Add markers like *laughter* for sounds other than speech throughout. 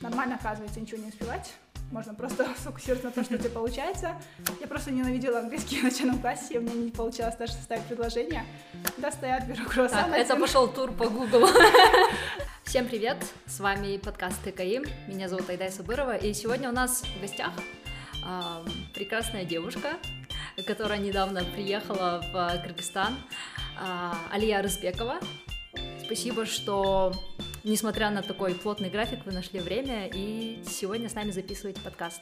нормально, оказывается, ничего не успевать. Можно просто *laughs* сфокусироваться на том, что у тебя получается. Я просто ненавидела английский в начальном классе, и у меня не получалось даже составить предложение. Да, стоят, беру круассан. Так, это пошел тур по Google. *laughs* Всем привет, с вами подкаст ТКИ, меня зовут Айдай Сабырова, и сегодня у нас в гостях э, прекрасная девушка, которая недавно приехала в Кыргызстан, э, Алия Рызбекова. Спасибо, что несмотря на такой плотный график, вы нашли время и сегодня с нами записываете подкаст.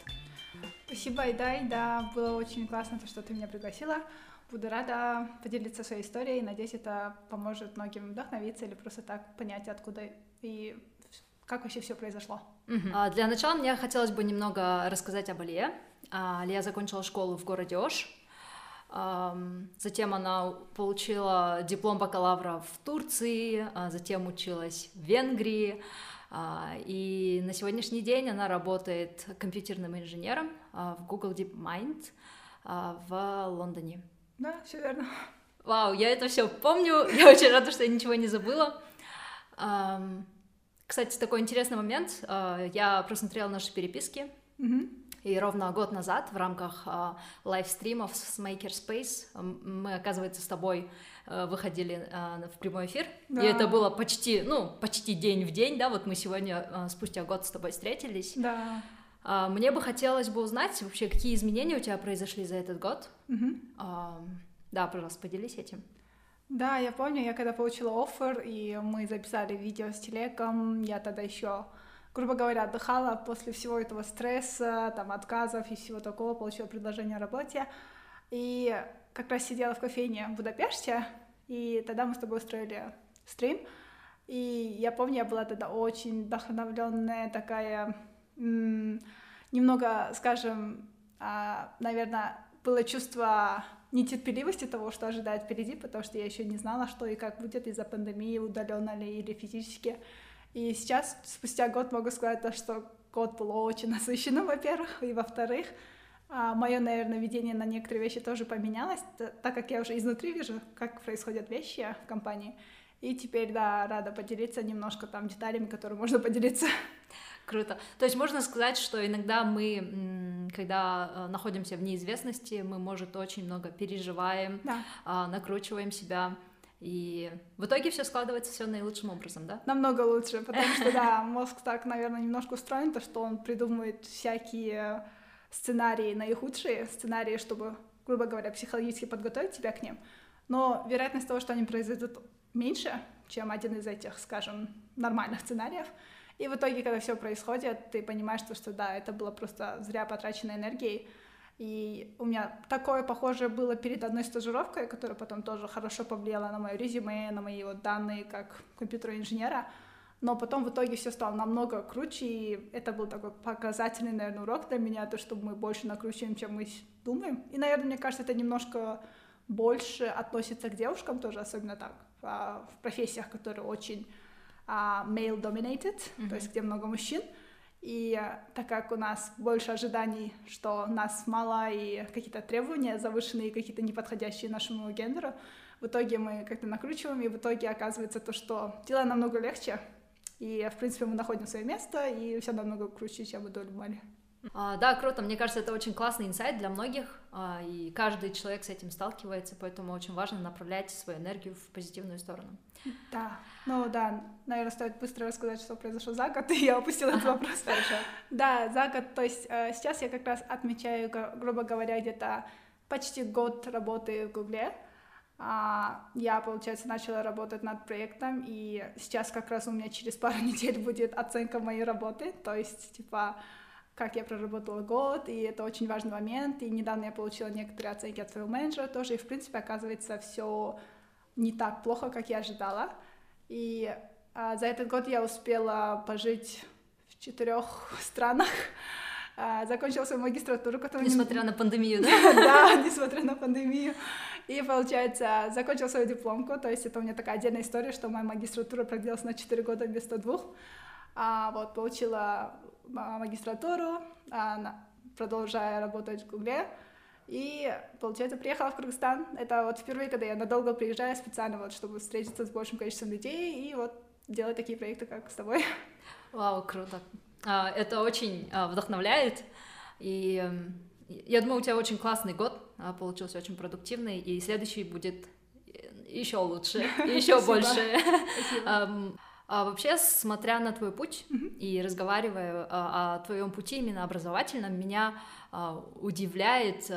Спасибо, Айдай, да, было очень классно, то, что ты меня пригласила. Буду рада поделиться своей историей, надеюсь, это поможет многим вдохновиться или просто так понять, откуда и как вообще все произошло. Uh-huh. Для начала мне хотелось бы немного рассказать об Алие. А, Алия закончила школу в городе Ош, Затем она получила диплом бакалавра в Турции, а затем училась в Венгрии. А, и на сегодняшний день она работает компьютерным инженером а, в Google DeepMind в Лондоне. Да, все верно. Вау, я это все помню. Я очень рада, что я ничего не забыла. Кстати, такой интересный момент. Я просмотрела наши переписки. Угу. И ровно год назад в рамках э, лайвстримов с Makerspace мы, оказывается, с тобой э, выходили э, в прямой эфир. Да. И это было почти, ну, почти день в день, да, вот мы сегодня э, спустя год с тобой встретились. Да. Э, мне бы хотелось бы узнать вообще, какие изменения у тебя произошли за этот год. Угу. Э, да, пожалуйста, поделись этим. Да, я помню, я когда получила офер, и мы записали видео с телеком, я тогда еще грубо говоря, отдыхала после всего этого стресса, там, отказов и всего такого, получила предложение о работе. И как раз сидела в кофейне в Будапеште, и тогда мы с тобой устроили стрим. И я помню, я была тогда очень вдохновленная, такая, немного, скажем, а, наверное, было чувство нетерпеливости того, что ожидает впереди, потому что я еще не знала, что и как будет из-за пандемии, удаленно ли или физически. И сейчас, спустя год, могу сказать, то, что год был очень насыщенным, во-первых, и во-вторых, а, мое, наверное, видение на некоторые вещи тоже поменялось, так как я уже изнутри вижу, как происходят вещи в компании. И теперь, да, рада поделиться немножко там деталями, которые можно поделиться. Круто. То есть можно сказать, что иногда мы, когда э, находимся в неизвестности, мы, может, очень много переживаем, да. А, накручиваем себя, и в итоге все складывается все наилучшим образом, да? Намного лучше, потому что, да, *laughs* мозг так, наверное, немножко устроен, то, что он придумывает всякие сценарии наихудшие, сценарии, чтобы, грубо говоря, психологически подготовить тебя к ним. Но вероятность того, что они произойдут меньше, чем один из этих, скажем, нормальных сценариев. И в итоге, когда все происходит, ты понимаешь, что, что да, это было просто зря потраченной энергией, и у меня такое похожее было перед одной стажировкой, которая потом тоже хорошо повлияла на мое резюме, на мои вот данные как компьютерного инженера. Но потом в итоге все стало намного круче, и это был такой показательный, наверное, урок для меня, то, что мы больше накручиваем, чем мы думаем. И, наверное, мне кажется, это немножко больше относится к девушкам тоже, особенно так, в профессиях, которые очень uh, male-dominated, mm-hmm. то есть где много мужчин. И так как у нас больше ожиданий, что нас мало и какие-то требования завышенные, какие-то неподходящие нашему гендеру, в итоге мы как-то накручиваем, и в итоге оказывается то, что дело намного легче, и, в принципе, мы находим свое место, и все намного круче, чем мы думали. А, да, круто. Мне кажется, это очень классный инсайт для многих, а, и каждый человек с этим сталкивается, поэтому очень важно направлять свою энергию в позитивную сторону. Да, ну да, наверное, стоит быстро рассказать, что произошло за год, *laughs* и я упустила этот вопрос. Хорошо. Да, за год, то есть э, сейчас я как раз отмечаю, грубо говоря, где-то почти год работы в Гугле. А, я, получается, начала работать над проектом, и сейчас как раз у меня через пару *laughs* недель будет оценка моей работы, то есть, типа, как я проработала год, и это очень важный момент, и недавно я получила некоторые оценки от своего менеджера тоже, и, в принципе, оказывается, все не так плохо, как я ожидала. И а, за этот год я успела пожить в четырех *laughs* странах. А, закончила свою магистратуру, которую... Несмотря не... на пандемию, да? *laughs* Да, несмотря на пандемию. И, получается, закончила свою дипломку, то есть это у меня такая отдельная история, что моя магистратура продлилась на 4 года вместо двух. А, вот, получила магистратуру, а, продолжая работать в Гугле. И, получается, приехала в Кыргызстан. Это вот впервые, когда я надолго приезжаю специально, вот, чтобы встретиться с большим количеством людей и вот делать такие проекты, как с тобой. Вау, круто. А, это очень а, вдохновляет. И я думаю, у тебя очень классный год получился, очень продуктивный, и следующий будет еще лучше, *laughs* еще больше. А вообще, смотря на твой путь и разговаривая о твоем пути именно образовательном, меня удивляет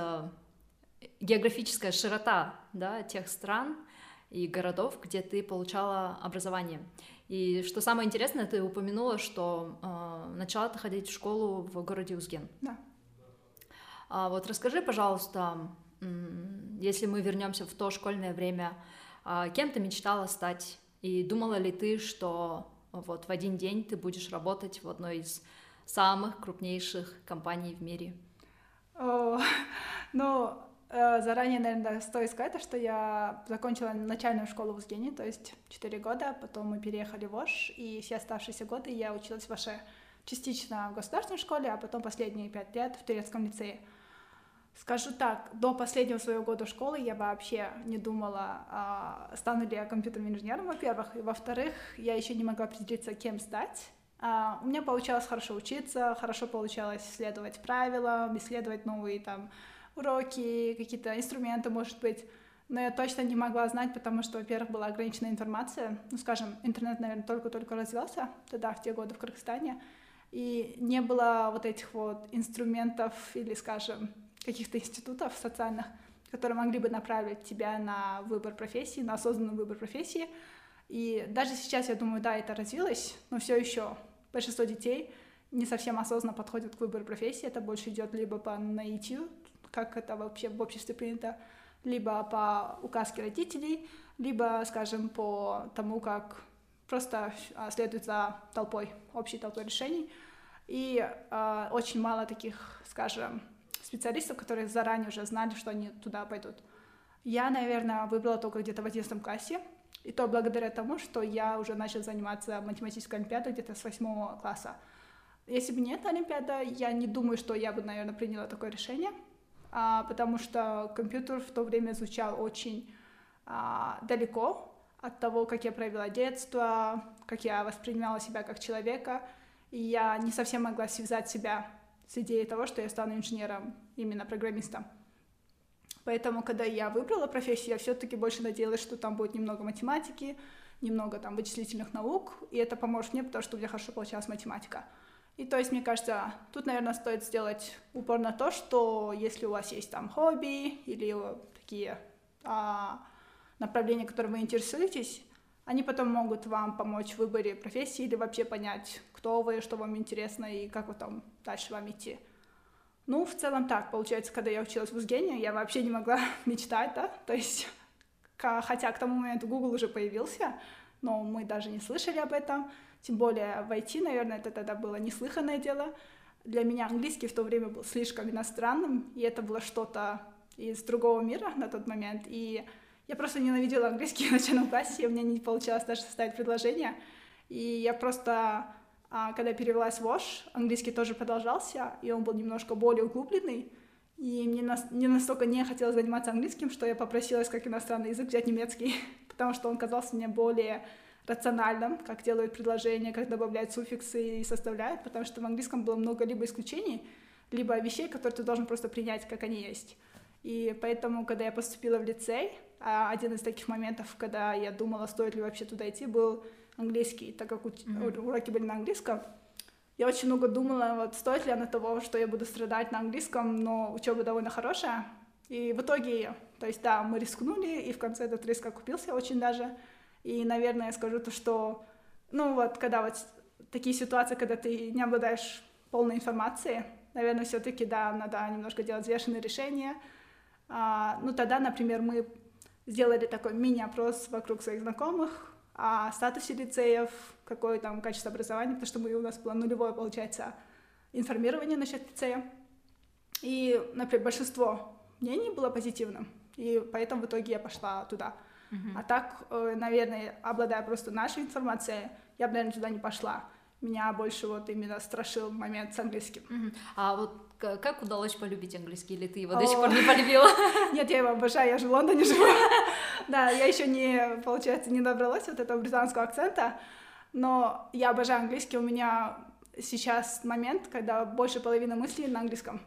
географическая широта да, тех стран и городов, где ты получала образование. И что самое интересное, ты упомянула, что э, начала ты ходить в школу в городе Узген. Да. А вот расскажи, пожалуйста, если мы вернемся в то школьное время, э, кем ты мечтала стать? И думала ли ты, что вот в один день ты будешь работать в одной из самых крупнейших компаний в мире? О, *laughs* ну, Э, заранее, наверное, стоит сказать, что я закончила начальную школу в Узгене, то есть 4 года, потом мы переехали в Ош, и все оставшиеся годы я училась в Оше частично в государственной школе, а потом последние пять лет в Турецком лицее. Скажу так, до последнего своего года школы я вообще не думала, а, стану ли я компьютерным инженером, во-первых, и во-вторых, я еще не могла определиться, кем стать. А, у меня получалось хорошо учиться, хорошо получалось исследовать правила, исследовать новые там уроки, какие-то инструменты, может быть. Но я точно не могла знать, потому что, во-первых, была ограниченная информация. Ну, скажем, интернет, наверное, только-только развивался тогда, в те годы в Кыргызстане. И не было вот этих вот инструментов или, скажем, каких-то институтов социальных, которые могли бы направить тебя на выбор профессии, на осознанный выбор профессии. И даже сейчас, я думаю, да, это развилось, но все еще большинство детей не совсем осознанно подходят к выбору профессии, это больше идет либо по наитию, как это вообще в обществе принято, либо по указке родителей, либо, скажем, по тому, как просто следует за толпой, общей толпой решений. И э, очень мало таких, скажем, специалистов, которые заранее уже знали, что они туда пойдут. Я, наверное, выбрала только где-то в 11 классе, и то благодаря тому, что я уже начала заниматься математической олимпиадой где-то с 8 класса. Если бы нет олимпиада, я не думаю, что я бы, наверное, приняла такое решение а, потому что компьютер в то время звучал очень а, далеко от того, как я провела детство, как я воспринимала себя как человека, и я не совсем могла связать себя с идеей того, что я стану инженером, именно программистом. Поэтому, когда я выбрала профессию, я все-таки больше надеялась, что там будет немного математики, немного там вычислительных наук, и это поможет мне, потому что у меня хорошо получалась математика. И то есть, мне кажется, тут, наверное, стоит сделать упор на то, что если у вас есть там хобби или такие а, направления, которыми вы интересуетесь, они потом могут вам помочь в выборе профессии или вообще понять, кто вы, что вам интересно и как вы там дальше вам идти. Ну, в целом так, получается, когда я училась в Узгене, я вообще не могла *laughs* мечтать, да, то есть, хотя к тому моменту Google уже появился, но мы даже не слышали об этом, тем более в IT, наверное, это тогда было неслыханное дело. Для меня английский в то время был слишком иностранным, и это было что-то из другого мира на тот момент. И я просто ненавидела английский в начальном классе, и у меня не получалось даже составить предложение. И я просто, а, когда перевелась в ВОЖ, английский тоже продолжался, и он был немножко более углубленный. И мне не настолько не хотелось заниматься английским, что я попросилась как иностранный язык взять немецкий, *laughs* потому что он казался мне более рациональном, как делают предложения, как добавляют суффиксы и составляют, потому что в английском было много либо исключений, либо вещей, которые ты должен просто принять, как они есть. И поэтому, когда я поступила в лицей, а, один из таких моментов, когда я думала, стоит ли вообще туда идти, был английский, так как mm-hmm. уроки были на английском. Я очень много думала, вот стоит ли она того, что я буду страдать на английском, но учеба довольно хорошая. И в итоге, то есть да, мы рискнули, и в конце этот риск окупился очень даже. И, наверное, я скажу то, что, ну вот, когда вот такие ситуации, когда ты не обладаешь полной информацией, наверное, все-таки, да, надо немножко делать взвешенные решения. А, ну, тогда, например, мы сделали такой мини-опрос вокруг своих знакомых о статусе лицеев, какое там качество образования, потому что мы, у нас было нулевое, получается, информирование насчет лицея. И, например, большинство мнений было позитивным, и поэтому в итоге я пошла туда. Uh-huh. А так, э, наверное, обладая просто нашей информацией, я бы, наверное, туда не пошла. Меня больше вот именно страшил момент с английским. А вот как удалось полюбить английский, или ты его до сих пор не полюбила? *laughs* Нет, я его обожаю, я же в Лондоне живу. *laughs* Да, я еще не, получается, не добралась вот этого британского акцента, но я обожаю английский, у меня сейчас момент, когда больше половины мыслей на английском.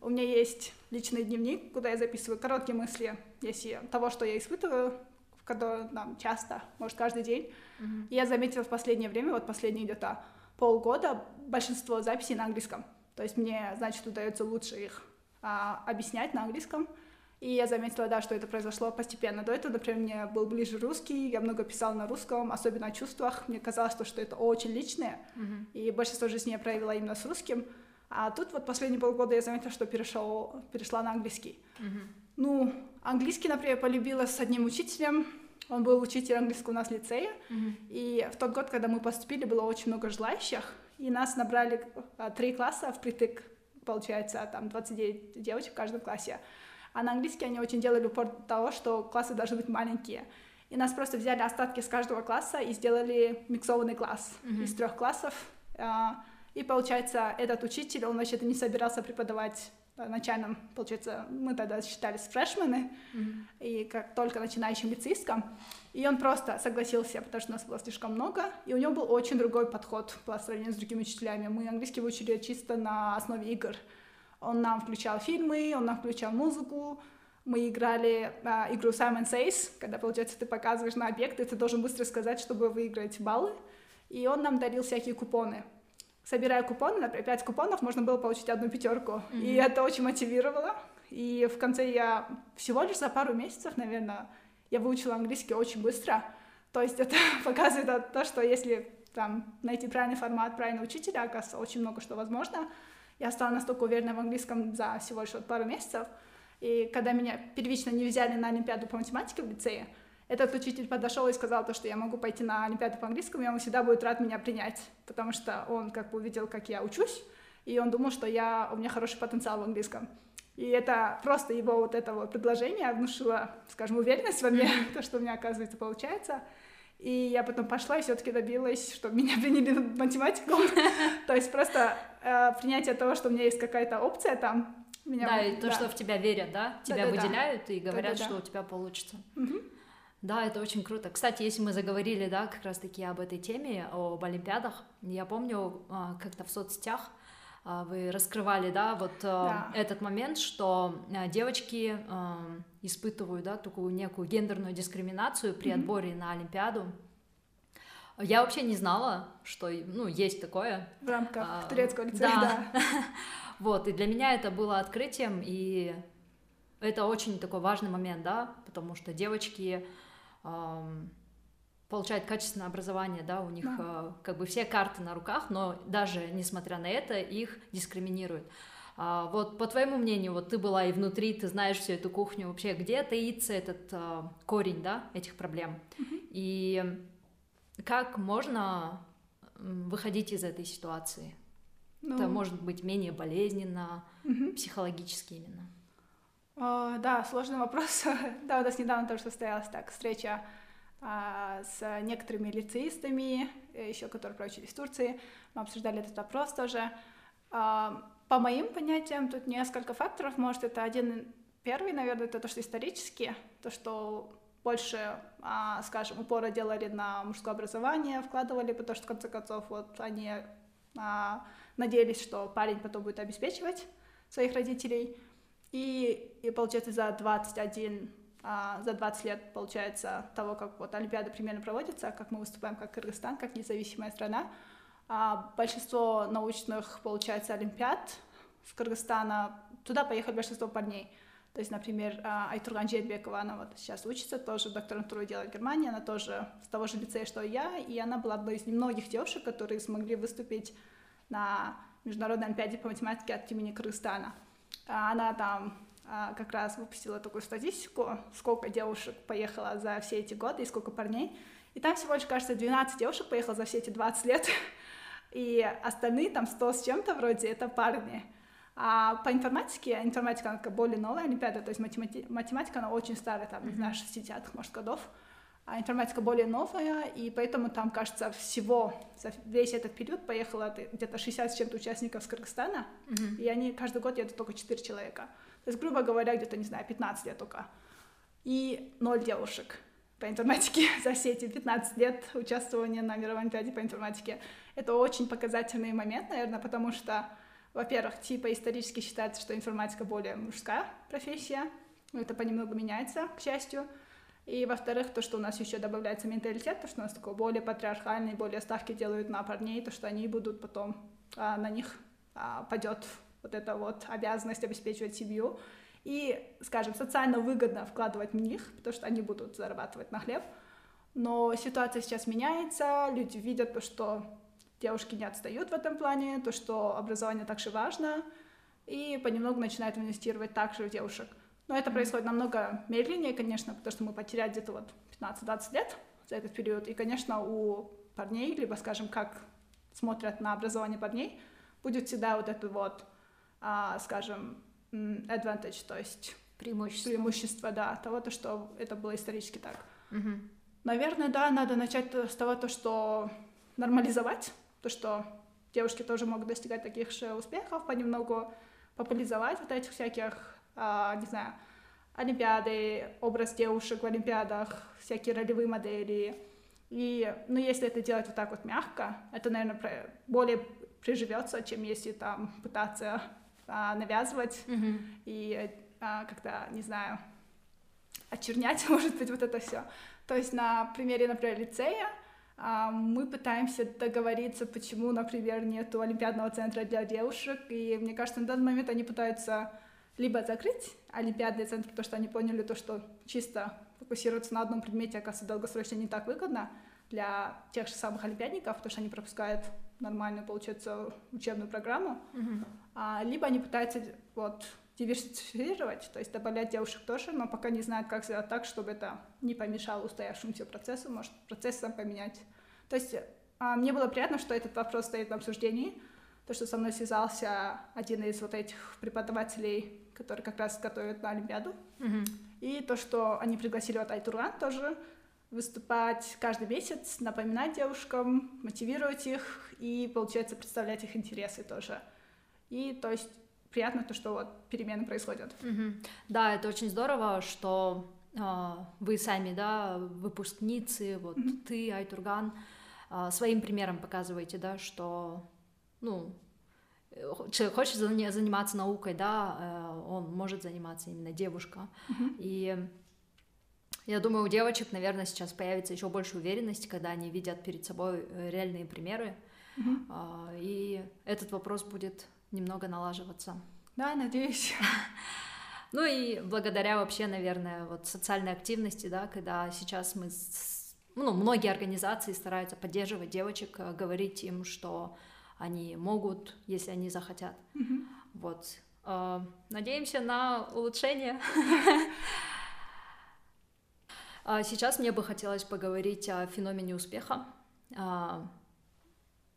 У меня есть личный дневник, куда я записываю короткие мысли, если того, что я испытываю, в котором там часто, может, каждый день. И я заметила в последнее время, вот последние где-то полгода, большинство записей на английском. То есть мне, значит, удается лучше их а, объяснять на английском. И я заметила, да, что это произошло постепенно. До этого, например, мне был ближе русский, я много писала на русском, особенно о чувствах. Мне казалось, что, что это очень личное, Мгм. и большинство жизни я провела именно с русским. А тут вот последние полгода я заметила, что перешел, перешла на английский. Мгм. Ну, английский, например, полюбила с одним учителем. Он был учитель английского у нас в лицее. Мгм. И в тот год, когда мы поступили, было очень много желающих. И нас набрали а, три класса впритык. Получается, там 29 девочек в каждом классе. А на английский они очень делали упор того, что классы должны быть маленькие. И нас просто взяли остатки с каждого класса и сделали миксованный класс Мгм. из трех классов. А, И получается, этот учитель, он вообще-то не собирался преподавать начальном, получается, мы тогда считались фрешмены, Мгм. и как только начинающим лицеисткам. И он просто согласился, потому что нас было слишком много, и у него был очень другой подход по сравнению с другими учителями. Мы английский выучили чисто на основе игр. Он нам включал фильмы, он нам включал музыку, мы играли а, игру Simon Says, когда, получается, ты показываешь на объект, и ты должен быстро сказать, чтобы выиграть баллы. И он нам дарил всякие купоны. Собирая купоны, например, 5 купонов, можно было получить одну пятерку. И Мгм. это очень мотивировало. И в конце я всего лишь за пару месяцев, наверное, я выучила английский очень быстро. То есть это *laughs* показывает то, что если там найти правильный формат, правильного учителя, оказывается, очень много что возможно. Я стала настолько уверена в английском за всего лишь вот пару месяцев. И когда меня первично не взяли на Олимпиаду по математике в лицее, этот учитель подошел и сказал то, что я могу пойти на Олимпиаду по английскому, и он всегда будет рад меня принять, потому что он как бы увидел, как я учусь, и он думал, что я, у меня хороший потенциал в английском. И это просто его вот это вот предложение внушило, скажем, уверенность во мне, *laughs* то, что у меня, оказывается, получается. И я потом пошла и все-таки добилась, чтобы меня *laughs* приняли на математику. *laughs* То есть просто э, принятие того, что у меня есть какая-то опция там. Меня, Да, и то, что в тебя верят, да, тебя выделяют и говорят, что у тебя получится. Да, это очень круто. Кстати, если мы заговорили, да, как раз-таки об этой теме, об Олимпиадах, я помню, а, как-то в соцсетях а, вы раскрывали, да, вот а, Да. этот момент, что девочки испытывают, да, такую некую гендерную дискриминацию при Мгм. отборе на Олимпиаду. Я вообще не знала, что, ну, есть такое. В рамках А, турецкого лицея, да. да. *laughs* Вот, и для меня это было открытием, и это очень такой важный момент, да, потому что девочки получают качественное образование, да, у них Да. а, как бы все карты на руках, но даже несмотря на это их дискриминируют. А, вот по твоему мнению, вот ты была и внутри, ты знаешь всю эту кухню, вообще где таится этот а, корень, да, этих проблем? И как можно выходить из этой ситуации? Ну, Это может быть менее болезненно, мгм. психологически именно. А, да, сложный вопрос. *laughs* да, у нас недавно тоже состоялась так встреча а, с некоторыми лицеистами, еще которые проучились в Турции. Мы обсуждали этот вопрос тоже. А, по моим понятиям, тут несколько факторов. Может, это один первый, наверное, это то, что исторически, то, что больше, а, скажем, упора делали на мужское образование, вкладывали, потому что, в конце концов, вот они а, надеялись, что парень потом будет обеспечивать своих родителей. И, и получается, за 21, а, за 20 лет, получается, того, как вот Олимпиада примерно проводится, как мы выступаем как Кыргызстан, как независимая страна, а, большинство научных, получается, Олимпиад с Кыргызстана, туда поехали большинство парней. То есть, например, а, Айтурган Жетбекова, она вот сейчас учится, тоже докторантуру делает в Германии, она тоже с того же лицея, что и я, и она была одной из немногих девушек, которые смогли выступить на Международной Олимпиаде по математике от имени Кыргызстана. А Она там а, как раз выпустила такую статистику, сколько девушек поехало за все эти годы и сколько парней. И там всего лишь, кажется, 12 девушек поехало за все эти 20 лет. *laughs* И остальные там 100 с чем-то вроде это парни. А по информатике, информатика она более новая олимпиада, то есть математи- математика, она очень старая, там, не знаю, 60-х, может, годов. А информатика более новая, и поэтому там, кажется, всего за весь этот период поехало где-то 60 с чем-то участников с Кыргызстана, и они каждый год едут только 4 человека. То есть, грубо говоря, где-то, не знаю, 15 лет только. И ноль девушек. по информатике *laughs* за все эти 15 лет участвования на мировой олимпиаде по информатике. Это очень показательный момент, наверное, потому что, во-первых, типа исторически считается, что информатика более мужская профессия, но это понемногу меняется, к счастью. И, во-вторых, то, что у нас еще добавляется менталитет, то, что у нас такой более патриархальный, более ставки делают на парней, то, что они будут потом, а, на них а, падет вот эта вот обязанность обеспечивать семью. И, скажем, социально выгодно вкладывать в них, потому что они будут зарабатывать на хлеб. Но ситуация сейчас меняется, люди видят то, что девушки не отстают в этом плане, то, что образование также важно, и понемногу начинают инвестировать также в девушек. Но это происходит намного медленнее, конечно, потому что мы потеряли где-то вот 15-20 лет за этот период. И, конечно, у парней, либо, скажем, как смотрят на образование парней, будет всегда вот это вот, а, скажем, advantage, то есть преимущество, преимущество да, того, то, что это было исторически так. Угу. Наверное, да, надо начать с того, то, что нормализовать, то, что девушки тоже могут достигать таких же успехов, понемногу популяризовать вот этих всяких не знаю, олимпиады, образ девушек в олимпиадах, всякие ролевые модели. И, ну, если это делать вот так вот мягко, это, наверное, более приживется, чем если там пытаться а, навязывать mm-hmm. и а, как-то, не знаю, очернять, *laughs* может быть, вот это все. То есть на примере, например, лицея а, мы пытаемся договориться, почему, например, нету олимпиадного центра для девушек, и мне кажется, на данный момент они пытаются либо закрыть олимпиадный центр, потому что они поняли то, что чисто фокусироваться на одном предмете, оказывается, долгосрочно не так выгодно для тех же самых олимпиадников, потому что они пропускают нормальную, получается, учебную программу, mm-hmm. а, либо они пытаются вот диверсифицировать, то есть добавлять девушек тоже, но пока не знают, как сделать так, чтобы это не помешало устоявшемуся процессу, может, процесс сам поменять. То есть а, мне было приятно, что этот вопрос стоит на обсуждении, то, что со мной связался один из вот этих преподавателей который как раз готовит на Олимпиаду. Mm-hmm. И то, что они пригласили вот Айтурган тоже выступать каждый месяц, напоминать девушкам, мотивировать их и, получается, представлять их интересы тоже. И, то есть, приятно то, что вот перемены происходят. Mm-hmm. Да, это очень здорово, что э, вы сами, да, выпускницы, вот mm-hmm. ты, Айтурган, э, своим примером показываете, да, что, ну, человек хочет заниматься наукой, да, э, он может заниматься именно девушка. Mm-hmm. И я думаю, у девочек, наверное, сейчас появится еще больше уверенности, когда они видят перед собой э, реальные примеры, mm-hmm. и этот вопрос будет немного налаживаться. Да, надеюсь. *laughs* Ну и благодаря вообще, наверное, вот социальной активности, да, когда сейчас мы, ну, многие организации стараются поддерживать девочек, э, говорить им, что они могут, если они захотят. Mm-hmm. Вот. Э, надеемся на улучшение. А сейчас мне бы хотелось поговорить о феномене успеха. А,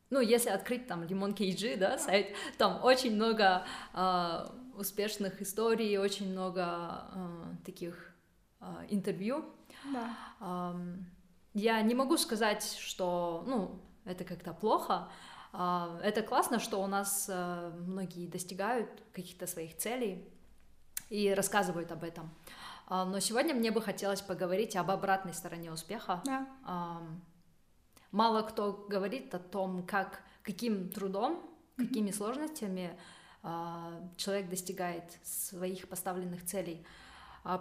ну, если открыть там Limon KG, да, сайт, там очень много успешных историй, очень много таких интервью. Да. Я не могу сказать, что, ну, это как-то плохо, а, это классно, что у нас э, многие достигают каких-то своих целей и рассказывают об этом. А, но сегодня мне бы хотелось поговорить об обратной стороне успеха. Да. Мало кто говорит о том, как, каким трудом, какими сложностями а, человек достигает своих поставленных целей.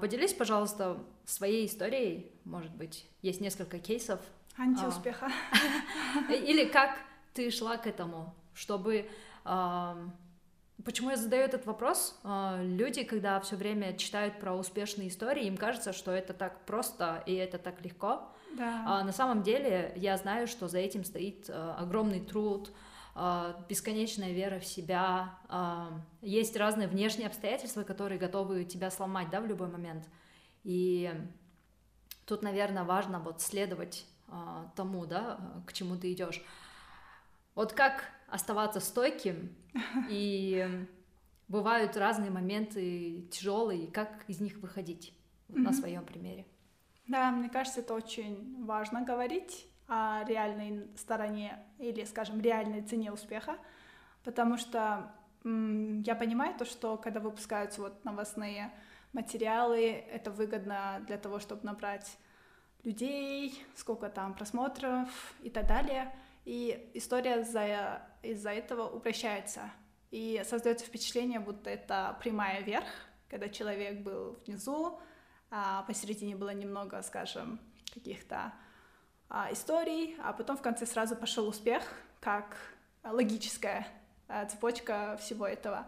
Поделись, пожалуйста, своей историей, может быть, есть несколько кейсов. Антиуспеха. *laughs* Или как ты шла к этому, чтобы... Почему я задаю этот вопрос? Э, люди, когда все время читают про успешные истории, им кажется, что это так просто и это так легко. Да. А на самом деле я знаю, что за этим стоит э, огромный труд, э, бесконечная вера в себя. Э, есть разные внешние обстоятельства, которые готовы тебя сломать, да, в любой момент. И тут, наверное, важно вот следовать тому, да, к чему ты идешь. Вот как оставаться стойким, *laughs* и бывают разные моменты тяжелые, как из них выходить mm-hmm. на своем примере. Да, мне кажется, это очень важно говорить о реальной стороне или, скажем, реальной цене успеха, потому что м- я понимаю то, что когда выпускаются вот новостные материалы, это выгодно для того, чтобы набрать людей, сколько там просмотров и так далее. И история из-за из этого упрощается. И создается впечатление, будто это прямая вверх, когда человек был внизу, а посередине было немного, скажем, каких-то а, историй, а потом в конце сразу пошел успех, как логическая а, цепочка всего этого.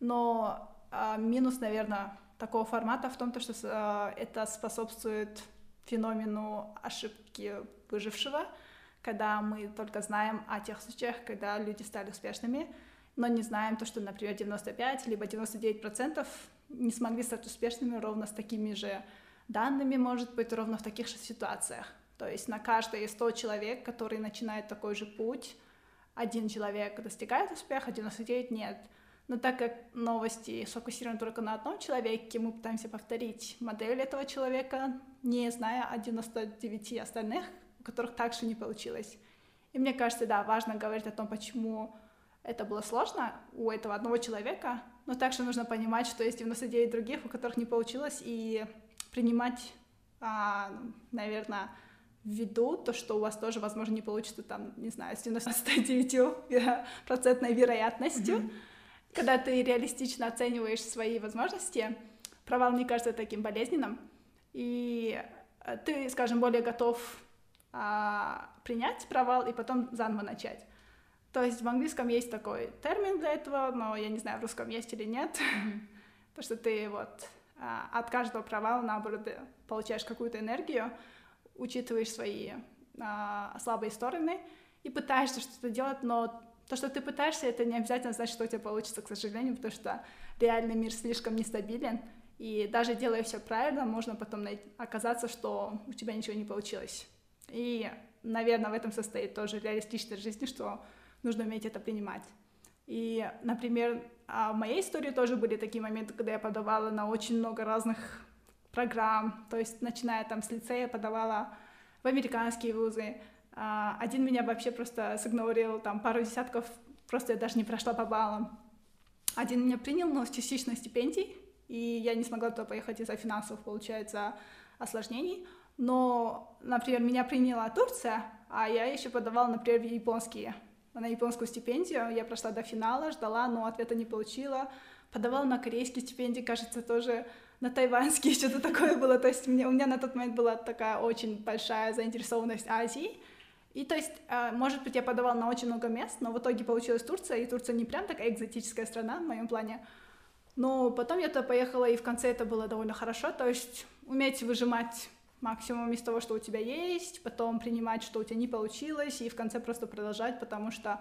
Но а, минус, наверное, такого формата в том, то, что а, это способствует феномену ошибки выжившего, когда мы только знаем о тех случаях, когда люди стали успешными, но не знаем то, что, например, 95 либо 99 процентов не смогли стать успешными ровно с такими же данными, может быть, ровно в таких же ситуациях. То есть на каждые 100 человек, которые начинают такой же путь, один человек достигает успеха, 99 нет. Но так как новости сфокусированы только на одном человеке, мы пытаемся повторить модель этого человека, не зная о 99 остальных, которых также не получилось. И мне кажется, да, важно говорить о том, почему это было сложно у этого одного человека, но также нужно понимать, что есть 99 других, у которых не получилось, и принимать, а, наверное, в виду то, что у вас тоже, возможно, не получится там, не знаю, с 99% вероятностью. Mm-hmm. Когда ты реалистично оцениваешь свои возможности, провал не кажется таким болезненным, и э, ты, скажем, более готов а, принять провал и потом заново начать. То есть в английском есть такой термин для этого, но я не знаю, в русском есть или нет. Mm-hmm. То, что ты вот а, от каждого провала, наоборот, получаешь какую-то энергию, учитываешь свои а, слабые стороны и пытаешься что-то делать, но то, что ты пытаешься, это не обязательно значит, что у тебя получится, к сожалению, потому что реальный мир слишком нестабилен, и даже делая все правильно, можно потом оказаться, что у тебя ничего не получилось. И, наверное, в этом состоит тоже реалистичность жизни, что нужно уметь это принимать. И, например, а, в моей истории тоже были такие моменты, когда я подавала на очень много разных программ, то есть начиная там с лицея подавала в американские вузы. А, один меня вообще просто сигнорил, там пару десятков, просто я даже не прошла по баллам. Один меня принял, но с частичной стипендией, и я не смогла туда поехать из-за финансовых, получается, осложнений. Но, например, меня приняла Турция, а я еще подавала, например, в японские на японскую стипендию. Я прошла до финала, ждала, но ответа не получила. Подавала на корейские стипендии, кажется, тоже на тайваньские, *laughs* что-то такое было. То есть мне, у меня на тот момент была такая очень большая заинтересованность Азии. И то есть, э, может быть, я подавала на очень много мест, но в итоге получилась Турция, и Турция не прям такая экзотическая страна в моем плане. Но потом я туда поехала, и в конце это было довольно хорошо. То есть уметь выжимать максимум из того, что у тебя есть, потом принимать, что у тебя не получилось, и в конце просто продолжать, потому что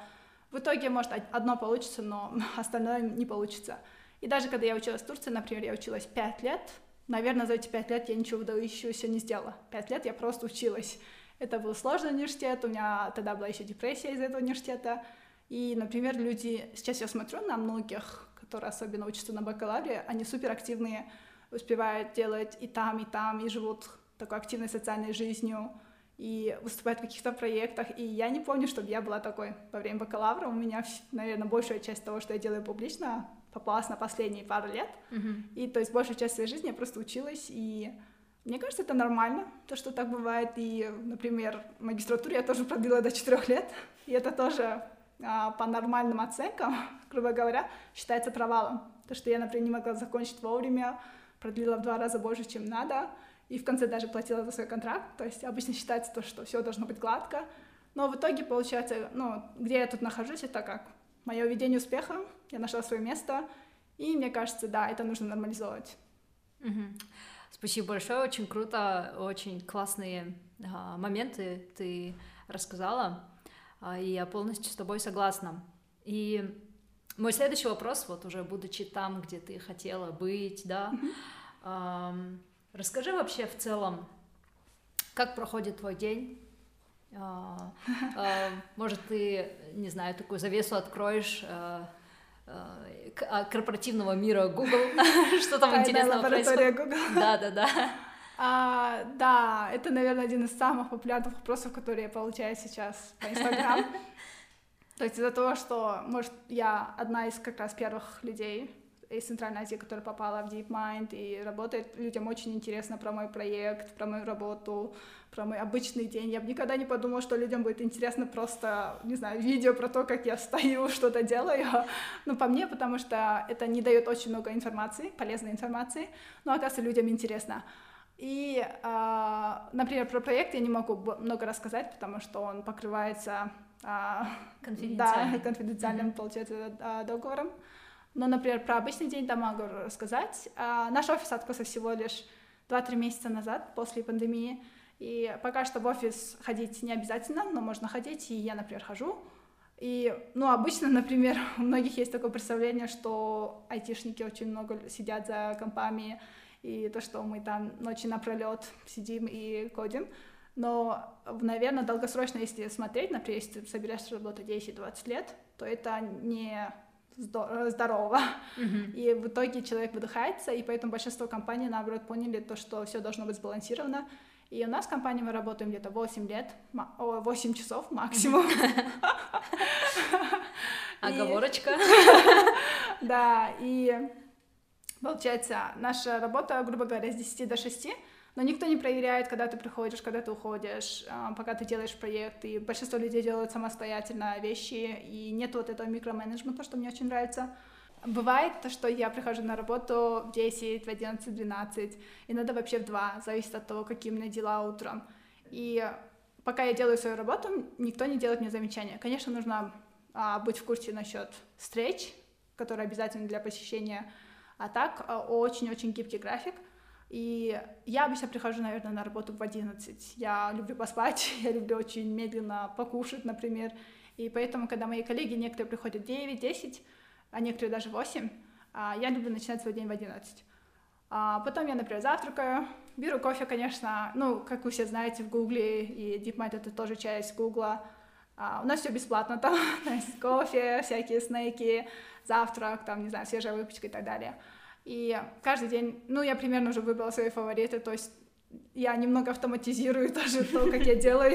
в итоге, может, одно получится, но *laughs* остальное не получится. И даже когда я училась в Турции, например, я училась пять лет, наверное, за эти пять лет я ничего выдающегося не сделала. Пять лет я просто училась. Это был сложный университет, у меня тогда была еще депрессия из этого университета. И, например, люди, сейчас я смотрю на многих, которые особенно учатся на бакалавре, они суперактивные, успевают делать и там, и там, и живут такой активной социальной жизнью и выступать в каких-то проектах. И я не помню, чтобы я была такой во время бакалавра. У меня, наверное, большая часть того, что я делаю публично, попалась на последние пару лет. Mm-hmm. И то есть большую часть своей жизни я просто училась, и мне кажется, это нормально, то, что так бывает. И, например, магистратуру я тоже продлила до четырех лет, и это тоже а, по нормальным оценкам, *laughs* грубо говоря, считается провалом. То, что я, например, не могла закончить вовремя, продлила в два раза больше, чем надо, и в конце даже платила за свой контракт. То есть обычно считается то, что все должно быть гладко. Но в итоге получается, ну, где я тут нахожусь, это как мое видение успеха, я нашла свое место, и мне кажется, да, это нужно нормализовать. Угу. Спасибо большое, очень круто, очень классные а, моменты ты рассказала, а, и я полностью с тобой согласна. И мой следующий вопрос, вот уже будучи там, где ты хотела быть, да, mm-hmm. Расскажи вообще в целом, как проходит твой день? А, а, может, ты, не знаю, такую завесу откроешь а, корпоративного мира Google, *laughs* что там интересного происходит? Google. Да, да, да. А, да, это, наверное, один из самых популярных вопросов, которые я получаю сейчас по Инстаграм. *laughs* То есть из-за того, что, может, я одна из как раз первых людей из Центральной Азии, которая попала в DeepMind и работает. Людям очень интересно про мой проект, про мою работу, про мой обычный день. Я бы никогда не подумала, что людям будет интересно просто, не знаю, видео про то, как я стою, *laughs* что-то делаю. Ну, по мне, потому что это не дает очень много информации, полезной информации, но, оказывается, людям интересно. И, э, например, про проект я не могу много рассказать, потому что он покрывается э, конфиденциальным, да, *laughs* конфиденциальным mm-hmm. получается, договором. Но, например, про обычный день, да, могу рассказать. Э, наш офис открылся всего лишь 2-3 месяца назад, после пандемии. И пока что в офис ходить не обязательно, но можно ходить, и я, например, хожу. И, ну, обычно, *laughs* например, у многих есть такое представление, что айтишники очень много сидят за компами, и то, что мы там ночи напролет сидим и кодим. Но, наверное, долгосрочно, если смотреть, например, если ты собираешься работать 10-20 лет, то это не здорово. Mm-hmm. И в итоге человек выдыхается, и поэтому большинство компаний, наоборот, поняли то, что все должно быть сбалансировано. И у нас в компании мы работаем где-то 8 лет, 8 часов максимум. *laughs* Оговорочка. *laughs* Да, и получается, наша работа, грубо говоря, с 10 до 6, но никто не проверяет, когда ты приходишь, когда ты уходишь, а, пока ты делаешь проект, и большинство людей делают самостоятельно вещи, и нет вот этого микроменеджмента, что мне очень нравится. Бывает то, что я прихожу на работу в 10, в 11, 12, иногда вообще в 2, зависит от того, какие у меня дела утром. И пока я делаю свою работу, никто не делает мне замечания. Конечно, нужно а, быть в курсе насчет встреч, которые обязательны для посещения, а так а, очень-очень гибкий график. И я обычно прихожу, наверное, на работу в 11. Я люблю поспать, *laughs* я люблю очень медленно покушать, например. И поэтому, когда мои коллеги, некоторые приходят в 9-10, а некоторые даже 8, а, я люблю начинать свой день в 11. А потом я, например, завтракаю, беру кофе, конечно, ну, как вы все знаете, в Гугле, и DeepMind это тоже часть Гугла. А, у нас все бесплатно там, *laughs* то есть кофе, всякие снеки, завтрак, там, не знаю, свежая выпечка и так далее. И каждый день, ну, я примерно уже выбрала свои фавориты, то есть я немного автоматизирую *laughs* тоже то, как я делаю.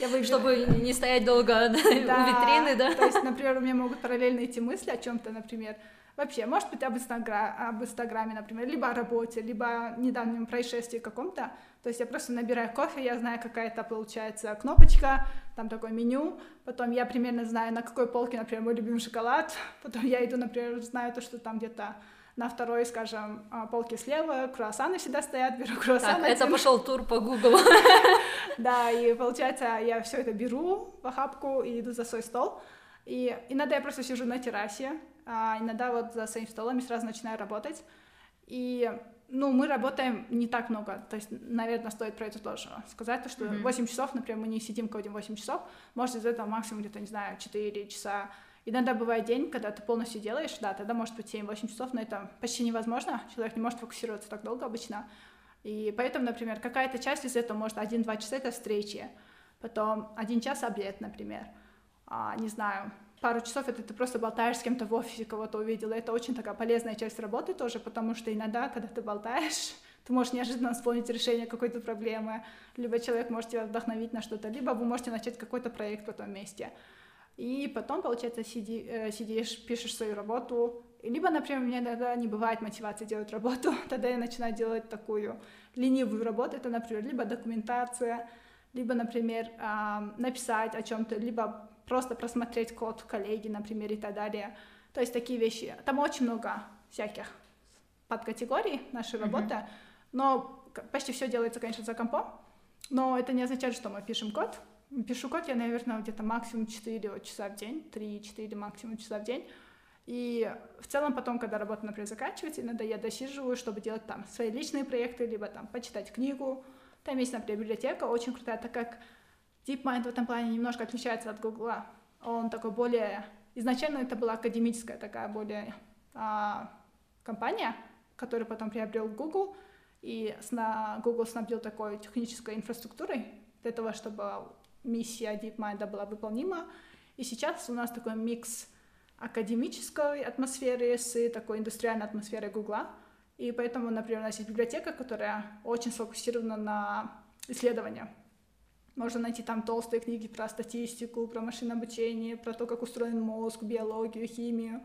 Я выбираю... Чтобы не стоять долго да, у витрины, да? То есть, например, у меня могут параллельно идти мысли о чем-то, например, вообще, может быть, об, инстагра... об Инстаграме, например, либо о работе, либо о недавнем происшествии каком-то. То есть я просто набираю кофе, я знаю, какая это получается кнопочка, там такое меню, потом я примерно знаю, на какой полке, например, мой любимый шоколад, потом я иду, например, знаю то, что там где-то на второй, скажем, а, полке слева круассаны всегда стоят, беру круассаны. Так, это пошел тур по Google. *laughs* Да, и получается, я все это беру в охапку и иду за свой стол. И иногда я просто сижу на террасе, а иногда вот за своим столом и сразу начинаю работать. И ну, мы работаем не так много, то есть, наверное, стоит про это тоже сказать, что mm-hmm. 8 часов, например, мы не сидим кодим 8 часов, может, из этого максимум где-то, не знаю, 4 часа Иногда бывает день, когда ты полностью делаешь, да, тогда может быть 7-8 часов, но это почти невозможно, человек не может фокусироваться так долго обычно. И поэтому, например, какая-то часть из этого может 1-2 часа это встречи, потом один час обед, например, а, не знаю, пару часов это ты просто болтаешь с кем-то в офисе, кого-то увидела. Это очень такая полезная часть работы тоже, потому что иногда, когда ты болтаешь, *laughs* ты можешь неожиданно вспомнить решение какой-то проблемы, либо человек может тебя вдохновить на что-то, либо вы можете начать какой-то проект в этом месте. И потом, получается, сиди, э, сидишь, пишешь свою работу. Либо, например, у меня иногда не бывает мотивации делать работу, *laughs* тогда я начинаю делать такую ленивую работу. Это, например, либо документация, либо, например, написать о чем-то, либо просто просмотреть код коллеги, например, и так далее. То есть такие вещи. Там очень много всяких подкатегорий нашей mm-hmm. работы, но почти все делается, конечно, за компом, но это не означает, что мы пишем код, Пишу код я, наверное, где-то максимум 4 часа в день, 3-4 максимум часа в день. И в целом потом, когда работа, например, заканчивается, иногда я досиживаю, чтобы делать там свои личные проекты, либо там почитать книгу. Там есть, например, библиотека очень крутая, так как DeepMind в этом плане немножко отличается от Google. Он такой более... Изначально это была академическая такая более а, компания, которую потом приобрел Google, и сна... Google снабдил такой технической инфраструктурой для того, чтобы миссия DeepMind была выполнима. И сейчас у нас такой микс академической атмосферы с такой индустриальной атмосферой Гугла. И поэтому, например, у нас есть библиотека, которая очень сфокусирована на исследования. Можно найти там толстые книги про статистику, про машинное обучение, про то, как устроен мозг, биологию, химию.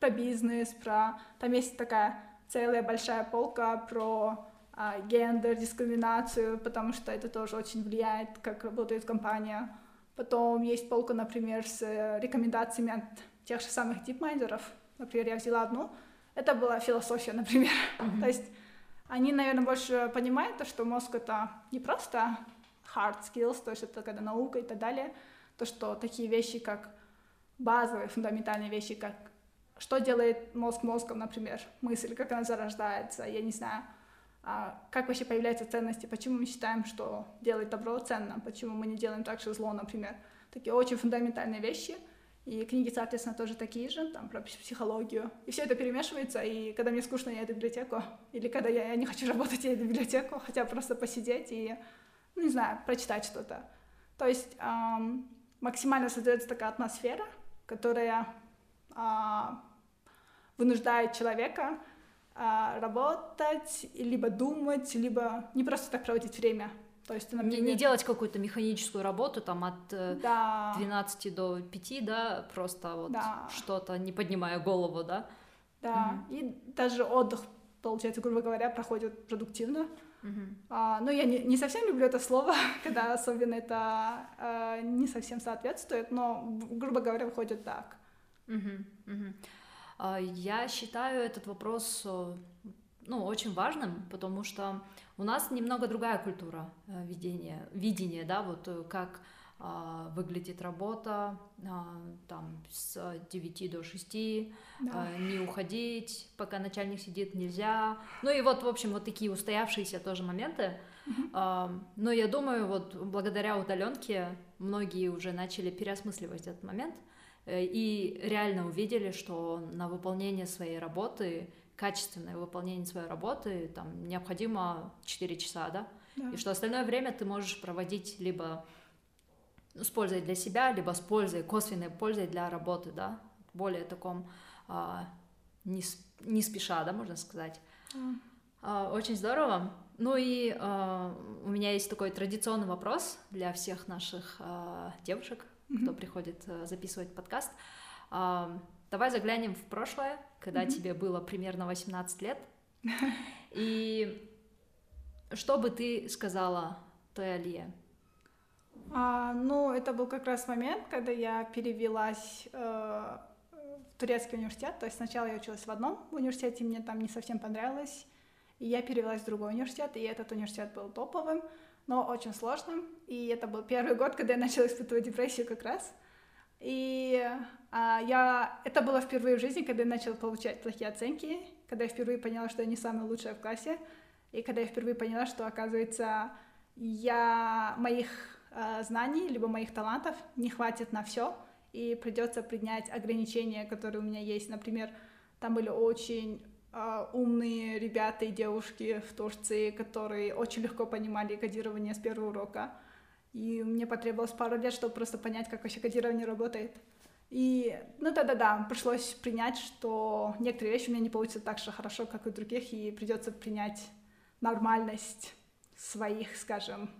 про бизнес, про... Там есть такая целая большая полка про гендер, дискриминацию, потому что это тоже очень влияет, как работает компания. Потом есть полка, например, с рекомендациями от тех же самых дипмайндеров. Например, я взяла одну. Это была философия, например. Mm-hmm. то есть они, наверное, больше понимают то, что мозг — это не просто hard skills, то есть это когда наука и так далее, то, что такие вещи, как базовые, фундаментальные вещи, как что делает мозг мозгом, например, мысль, как она зарождается, я не знаю, а, как вообще появляются ценности, почему мы считаем, что делать добро ценно, почему мы не делаем так же зло, например. Такие очень фундаментальные вещи. И книги, соответственно, тоже такие же, там, про психологию. И все это перемешивается, и когда мне скучно, я иду в библиотеку, или когда я не хочу работать, я иду в библиотеку, хотя просто посидеть и, ну, не знаю, прочитать что-то. То есть эм, максимально создается такая атмосфера, которая а, вынуждает человека работать, либо думать, либо не просто так проводить время. То есть, например... не, не делать какую-то механическую работу там от э, да. 12 до 5, да, просто вот да. что-то, не поднимая голову, да? Да, угу. и даже отдых, получается, грубо говоря, проходит продуктивно. Угу. А, ну, я не, не совсем люблю это слово, *laughs* когда особенно это а, не совсем соответствует, но, грубо говоря, выходит так. Угу. Я считаю этот вопрос э, ну, очень важным, потому что у нас немного другая культура э, видения, видения, да, вот э, как а, выглядит работа а, там с 9 до 6, да. а, не уходить, пока начальник сидит, нельзя. Ну и вот, в общем, вот такие устоявшиеся тоже моменты. Uh-huh. А, но я думаю, вот благодаря удаленке многие уже начали переосмысливать этот момент. Э, и реально увидели, что на выполнение своей работы, качественное выполнение своей работы, там необходимо 4 часа, да? да. И что остальное время ты можешь проводить либо с пользой для себя, либо с пользой, косвенной пользой для работы, да, более таком а, не, не спеша, да, можно сказать. Mm. А, очень здорово. Ну и а, у меня есть такой традиционный вопрос для всех наших а, девушек, mm-hmm. кто приходит э, записывать подкаст. Давай заглянем в прошлое, когда mm-hmm. тебе было примерно 18 лет. *laughs* И что бы ты сказала той Алие? А, ну, это был как раз момент, когда я перевелась э, в турецкий университет. То есть сначала я училась в одном университете, мне там не совсем понравилось. И я перевелась в другой университет, и этот университет был топовым но очень сложным. И это был первый год, когда я начала испытывать депрессию как раз. И а, я... это было впервые в жизни, когда я начала получать плохие оценки, когда я впервые поняла, что я не самая лучшая в классе, и когда я впервые поняла, что, оказывается, я моих а, знаний, либо моих талантов не хватит на все, и придется принять ограничения, которые у меня есть. Например, там были очень умные ребята и девушки в Турции, которые очень легко понимали кодирование с первого урока. И мне потребовалось пару лет, чтобы просто понять, как вообще кодирование работает. И, ну да-да-да, пришлось принять, что некоторые вещи у меня не получатся так же хорошо, как у других, и придется принять нормальность своих, скажем,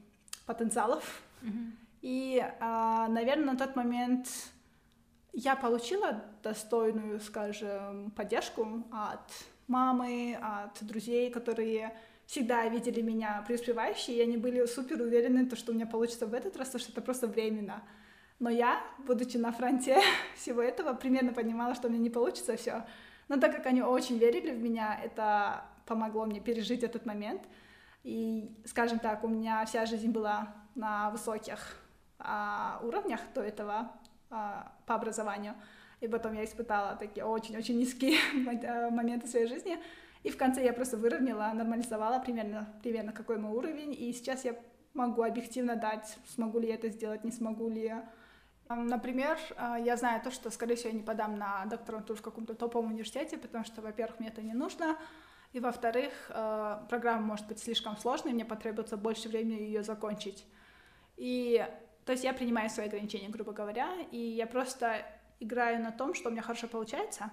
потенциалов. Mm-hmm. И, а, наверное, на тот момент я получила достойную, скажем, поддержку от мамы, от друзей, которые всегда видели меня преуспевающей, и они были супер уверены, то, что у меня получится в этот раз, то, что это просто временно. Но я, будучи на фронте *laughs* всего этого, примерно понимала, что у меня не получится все. Но так как они очень верили в меня, это помогло мне пережить этот момент. И, скажем так, у меня вся жизнь была на высоких а, уровнях до этого а, по образованию. И потом я испытала такие очень-очень низкие *laughs* э, моменты своей жизни. И в конце я просто выровняла, нормализовала примерно, примерно какой мой уровень. И сейчас я могу объективно дать, смогу ли я это сделать, не смогу ли я. Например, э, я знаю то, что, скорее всего, я не подам на докторантуру в каком-то топовом университете, потому что, во-первых, мне это не нужно, и, во-вторых, э, программа может быть слишком сложной, мне потребуется больше времени ее закончить. И, то есть я принимаю свои ограничения, грубо говоря, и я просто играю на том, что у меня хорошо получается,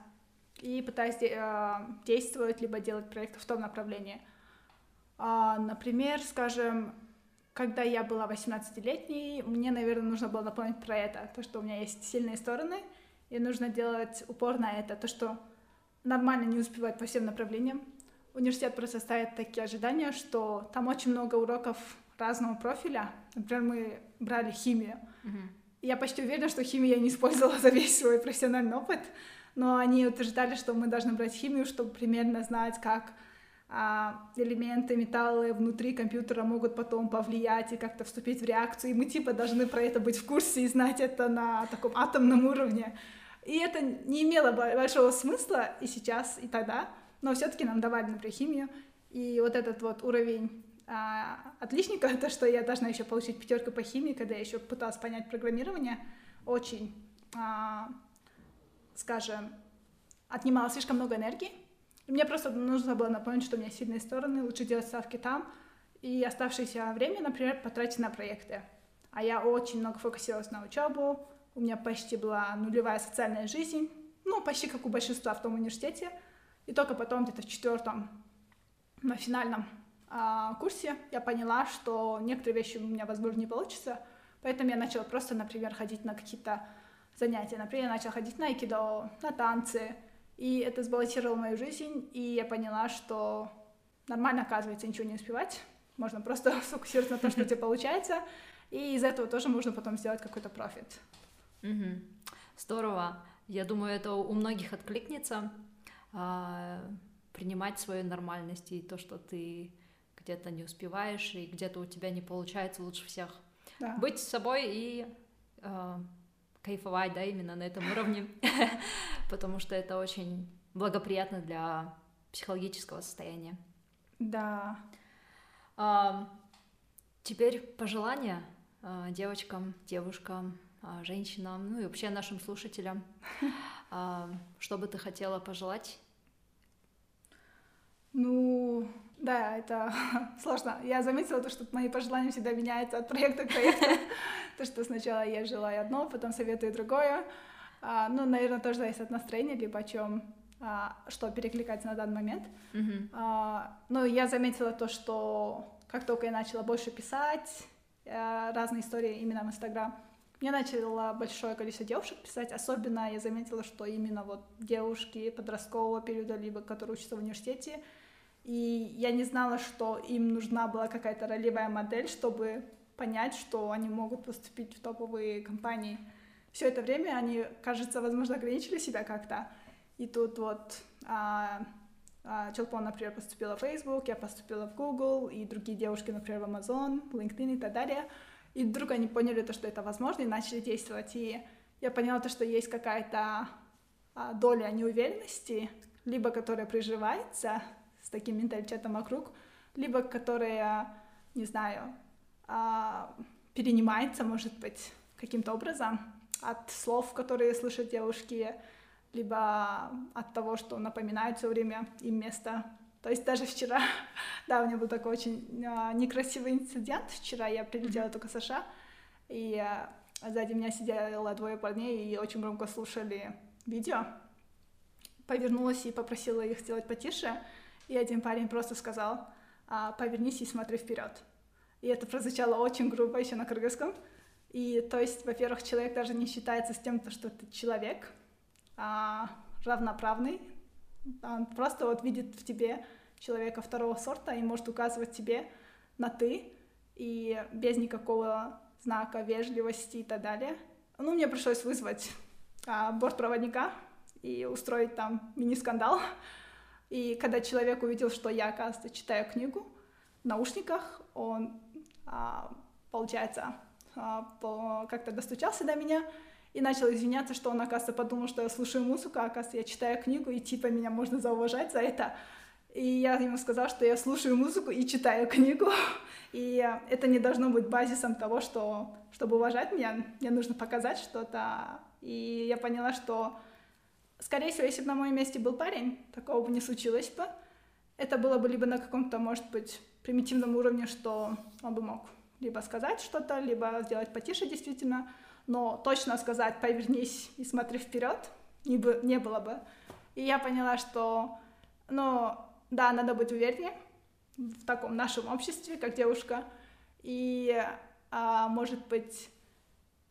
и пытаюсь э, действовать, либо делать проекты в том направлении. А, например, скажем, когда я была 18-летней, мне, наверное, нужно было напомнить про это, то, что у меня есть сильные стороны, и нужно делать упор на это, то, что нормально не успевать по всем направлениям. Университет просто ставит такие ожидания, что там очень много уроков разного профиля. Например, мы брали химию. Мгм. Я почти уверена, что химию я не использовала за весь свой профессиональный опыт, но они утверждали, что мы должны брать химию, чтобы примерно знать, как а, элементы, металлы внутри компьютера могут потом повлиять и как-то вступить в реакцию, и мы типа должны про это быть в курсе и знать это на таком атомном уровне. И это не имело бо- большого смысла и сейчас, и тогда, но все-таки нам давали, например, химию, и вот этот вот уровень а, отличника, *laughs* то, что я должна еще получить пятерку по химии, когда я еще пыталась понять программирование, очень, а, скажем, отнимало слишком много энергии. И мне просто нужно было напомнить, что у меня сильные стороны, лучше делать ставки там, и оставшееся время, например, потратить на проекты. А я очень много фокусировалась на учебу, у меня почти была нулевая социальная жизнь, ну, почти как у большинства в том университете, и только потом, где-то в четвертом, на финальном курсе, я поняла, что некоторые вещи у меня, возможно, не получится, поэтому я начала просто, например, ходить на какие-то занятия. Например, я начала ходить на айкидо, на танцы, и это сбалансировало мою жизнь, и я поняла, что нормально, оказывается, ничего не успевать, можно просто *laughs* сфокусироваться на том, что у тебя получается, и из этого тоже можно потом сделать какой-то профит. Мгм. Здорово. Я думаю, это у многих откликнется. а, принимать свою нормальность и то, что ты где-то не успеваешь и где-то у тебя не получается лучше всех. Да. Быть собой и а, кайфовать, да, именно на этом уровне, *laughs* потому что это очень благоприятно для психологического состояния. Да. А, Теперь пожелания а, девочкам, девушкам, а, женщинам, ну и вообще нашим слушателям. *laughs* А, Что бы ты хотела пожелать? Ну, да, это *laughs* сложно. Я заметила то, что мои пожелания всегда меняются от проекта к проекту. *laughs* То, что сначала я желаю одно, потом советую другое. А, Ну, наверное, тоже зависит от настроения, либо о чем, что перекликается на данный момент. А, Ну, я заметила то, что как только я начала больше писать э, разные истории именно в Инстаграм, мне начало большое количество девушек писать, особенно я заметила, что именно вот девушки подросткового периода, либо которые учатся в университете, и я не знала, что им нужна была какая-то ролевая модель, чтобы понять, что они могут поступить в топовые компании. Все это время они, кажется, возможно, ограничили себя как-то. И тут вот а, а, Челпон, например, поступила в Facebook, я поступила в Google, и другие девушки, например, в Amazon, LinkedIn и так далее. И вдруг они поняли то, что это возможно, и начали действовать. И я поняла то, что есть какая-то а, доля неуверенности, либо которая приживается таким менталитетом вокруг, либо которая, не знаю, а, перенимается, может быть, каким-то образом от слов, которые слышат девушки, либо от того, что напоминают все время им место. То есть даже вчера, *laughs* да, у меня был такой очень а, некрасивый инцидент. Вчера я прилетела только в США, и а, сзади меня сидело двое парней и очень громко слушали видео. Повернулась и попросила их сделать потише, и один парень просто сказал, а, повернись и смотри вперед. И это прозвучало очень грубо еще на кыргызском. И то есть, во-первых, человек даже не считается с тем, то, что ты человек, а, равноправный. Он просто вот видит в тебе человека второго сорта и может указывать тебе на ты, и без никакого знака вежливости и так далее. Ну, мне пришлось вызвать а, бортпроводника и устроить там мини-скандал. И когда человек увидел, что я, оказывается, читаю книгу в наушниках, он, а, получается, а, как-то достучался до меня и начал извиняться, что он, оказывается, подумал, что я слушаю музыку, а оказывается, я читаю книгу, и типа меня можно зауважать за это. И я ему сказала, что я слушаю музыку и читаю книгу, *laughs* и это не должно быть базисом того, что, чтобы уважать меня, мне нужно показать что-то. И я поняла, что, скорее всего, если бы на моем месте был парень, такого бы не случилось бы. Это было бы либо на каком-то, может быть, примитивном уровне, что он бы мог либо сказать что-то, либо сделать потише действительно, но точно сказать «повернись и смотри вперед» не, бы, не было бы. И я поняла, что, ну, да, надо быть увереннее в таком нашем обществе, как девушка, и, а, может быть,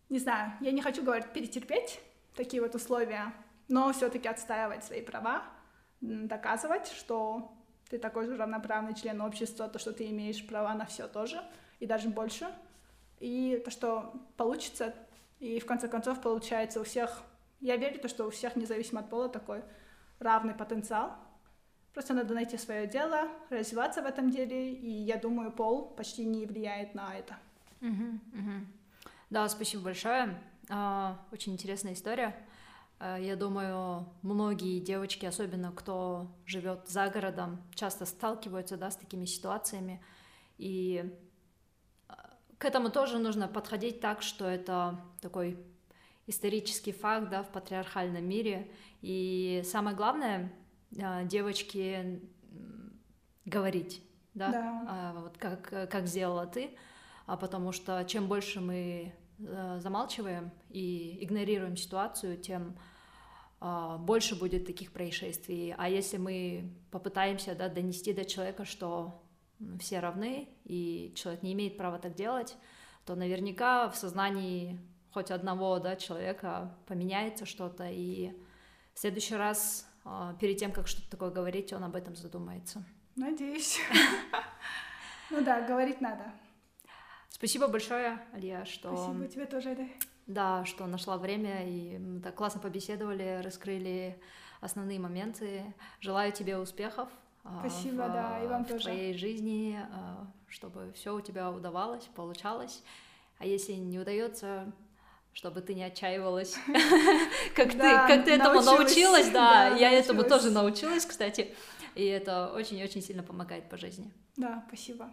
не знаю, я не хочу говорить перетерпеть такие вот условия, но все-таки отстаивать свои права, доказывать, что ты такой же равноправный член общества, то, что ты имеешь права на все тоже, и даже больше. И то, что получится, и в конце концов получается у всех, я верю, то, что у всех, независимо от пола, такой равный потенциал. Просто надо найти свое дело, развиваться в этом деле, и я думаю, пол почти не влияет на это. Угу, угу. Да, спасибо большое. А, очень интересная история. А, я думаю, многие девочки, особенно кто живет за городом, часто сталкиваются да, с такими ситуациями. И а, к этому тоже нужно подходить так, что это такой исторический факт да, в патриархальном мире. И самое главное, а, девочки говорить, да, да. вот как, как сделала ты, потому что чем больше мы замалчиваем и игнорируем ситуацию, тем а, больше будет таких происшествий. А если мы попытаемся да, донести до человека, что все равны, и человек не имеет права так делать, то наверняка в сознании хоть одного да, человека поменяется что-то, и в следующий раз, а, перед тем, как что-то такое говорить, он об этом задумается. Надеюсь. *laughs* Ну да, говорить надо. Спасибо большое, Алия, что... Спасибо тебе тоже, да. Да, что нашла время, и мы так классно побеседовали, раскрыли основные моменты. Желаю тебе успехов. А, Спасибо, в, да, и вам в тоже. твоей жизни, а, чтобы все у тебя удавалось, получалось. А если не удается, чтобы ты не отчаивалась, *laughs* как ты, как ты этому научилась, *laughs* да, я этому тоже научилась, кстати, и это очень-очень сильно помогает по жизни. Да, спасибо.